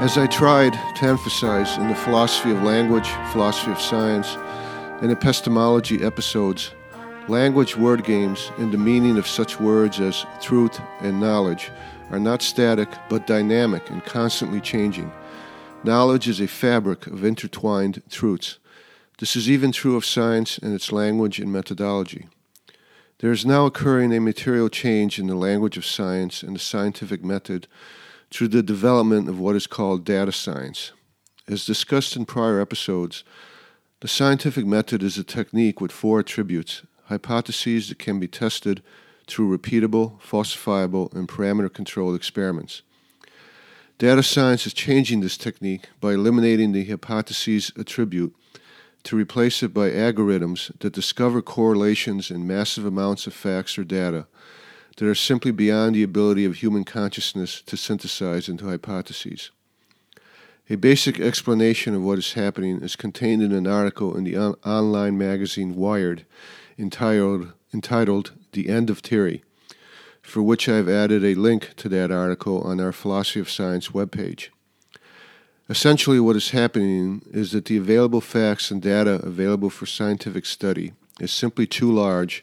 As I tried to emphasize in the philosophy of language, philosophy of science, and epistemology episodes, language word games and the meaning of such words as truth and knowledge are not static but dynamic and constantly changing. Knowledge is a fabric of intertwined truths. This is even true of science and its language and methodology. There is now occurring a material change in the language of science and the scientific method through the development of what is called data science. As discussed in prior episodes, the scientific method is a technique with four attributes hypotheses that can be tested through repeatable, falsifiable, and parameter controlled experiments. Data science is changing this technique by eliminating the hypotheses attribute to replace it by algorithms that discover correlations in massive amounts of facts or data that are simply beyond the ability of human consciousness to synthesize into hypotheses. A basic explanation of what is happening is contained in an article in the on- online magazine Wired entitled, entitled The End of Theory, for which I have added a link to that article on our Philosophy of Science webpage. Essentially, what is happening is that the available facts and data available for scientific study is simply too large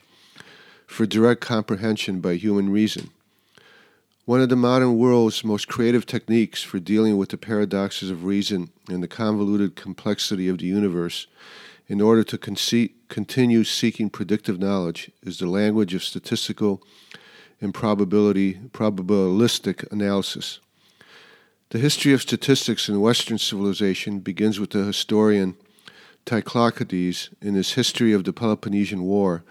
for direct comprehension by human reason. One of the modern world's most creative techniques for dealing with the paradoxes of reason and the convoluted complexity of the universe in order to conce- continue seeking predictive knowledge is the language of statistical and probability probabilistic analysis. The history of statistics in Western civilization begins with the historian Thucydides in his History of the Peloponnesian War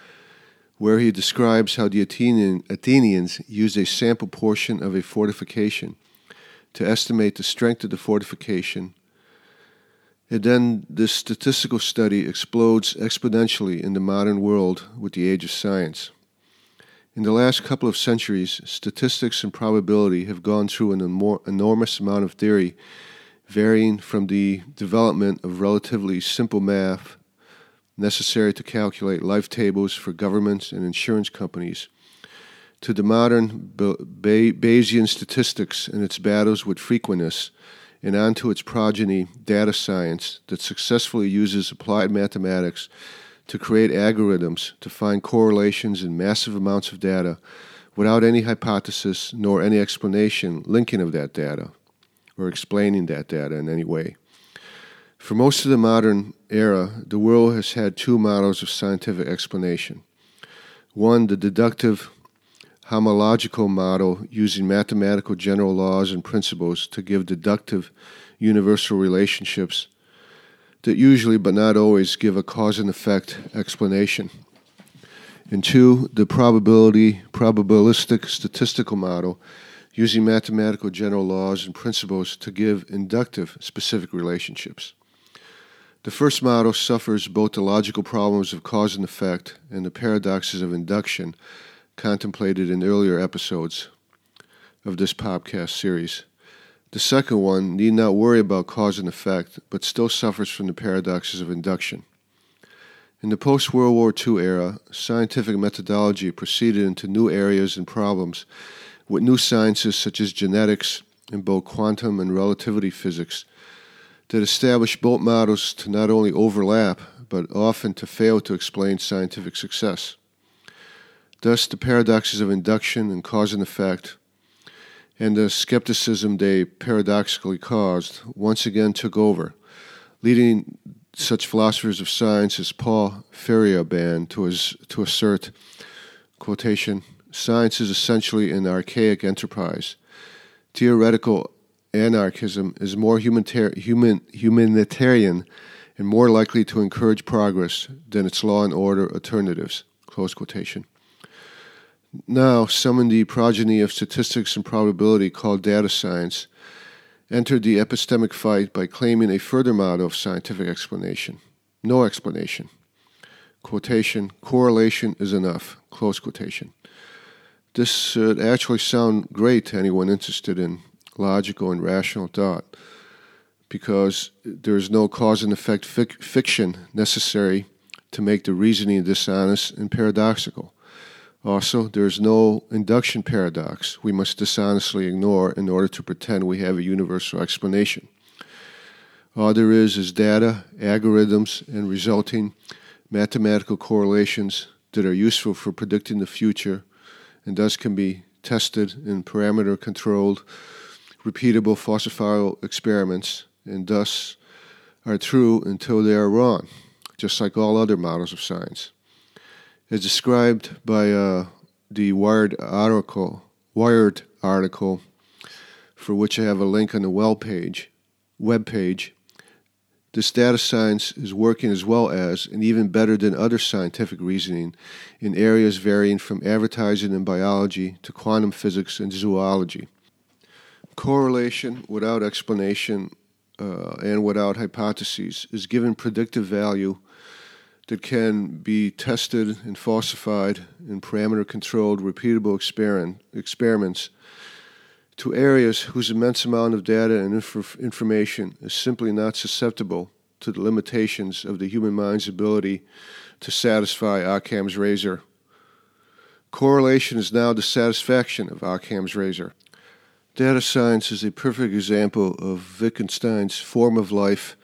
where he describes how the Athenian, Athenians used a sample portion of a fortification to estimate the strength of the fortification. And then this statistical study explodes exponentially in the modern world with the age of science. In the last couple of centuries, statistics and probability have gone through an enormous amount of theory, varying from the development of relatively simple math necessary to calculate life tables for governments and insurance companies, to the modern Bayesian statistics and its battles with frequentists, and on to its progeny, data science, that successfully uses applied mathematics to create algorithms to find correlations in massive amounts of data without any hypothesis nor any explanation linking of that data or explaining that data in any way. For most of the modern era, the world has had two models of scientific explanation. One, the deductive nomological model using mathematical general laws and principles to give deductive universal relationships that usually but not always give a cause and effect explanation. And two, the probability probabilistic statistical model using mathematical general laws and principles to give inductive specific relationships. The first model suffers both the logical problems of cause and effect and the paradoxes of induction contemplated in earlier episodes of this podcast series. The second one need not worry about cause and effect, but still suffers from the paradoxes of induction. In the post World War II era, scientific methodology proceeded into new areas and problems with new sciences such as genetics and both quantum and relativity physics that establish both models to not only overlap, but often to fail to explain scientific success. Thus, the paradoxes of induction and cause and effect, and the skepticism they paradoxically caused, once again took over, leading such philosophers of science as Paul Feyerabend to, to assert, quotation, science is essentially an archaic enterprise. Theoretical anarchism is more human, humanitarian and more likely to encourage progress than its law and order alternatives. Close quotation. Now, some in the progeny of statistics and probability called data science entered the epistemic fight by claiming a further model of scientific explanation. No explanation. Quotation, correlation is enough. Close quotation. This should actually sound great to anyone interested in logical and rational thought because there is no cause and effect fic- fiction necessary to make the reasoning dishonest and paradoxical. Also, there is no induction paradox we must dishonestly ignore in order to pretend we have a universal explanation. All there is is data, algorithms, and resulting mathematical correlations that are useful for predicting the future and thus can be tested and parameter controlled, repeatable falsifiable experiments and thus are true until they are wrong, just like all other models of science as described by uh, the Wired article, Wired article, for which I have a link on the web page. Web page. This data science is working as well as, and even better than other scientific reasoning, in areas varying from advertising and biology to quantum physics and zoology. Correlation without explanation uh, and without hypotheses is given predictive value that can be tested and falsified in parameter controlled, repeatable experiment, experiments to areas whose immense amount of data and inf- information is simply not susceptible to the limitations of the human mind's ability to satisfy Occam's razor. Correlation is now the satisfaction of Occam's razor. Data science is a perfect example of Wittgenstein's form of life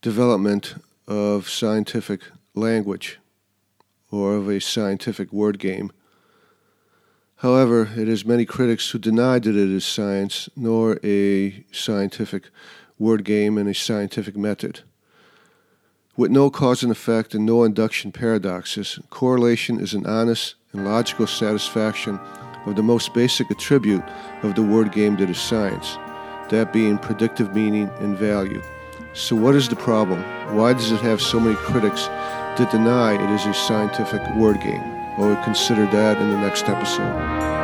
development of scientific language or of a scientific word game. However, it has many critics who deny that it is science nor a scientific word game and a scientific method. With no cause and effect and no induction paradoxes, correlation is an honest and logical satisfaction of the most basic attribute of the word game that is science, that being predictive meaning and value. So, what is the problem? Why does it have so many critics that deny it is a scientific word game? Well, we'll consider that in the next episode.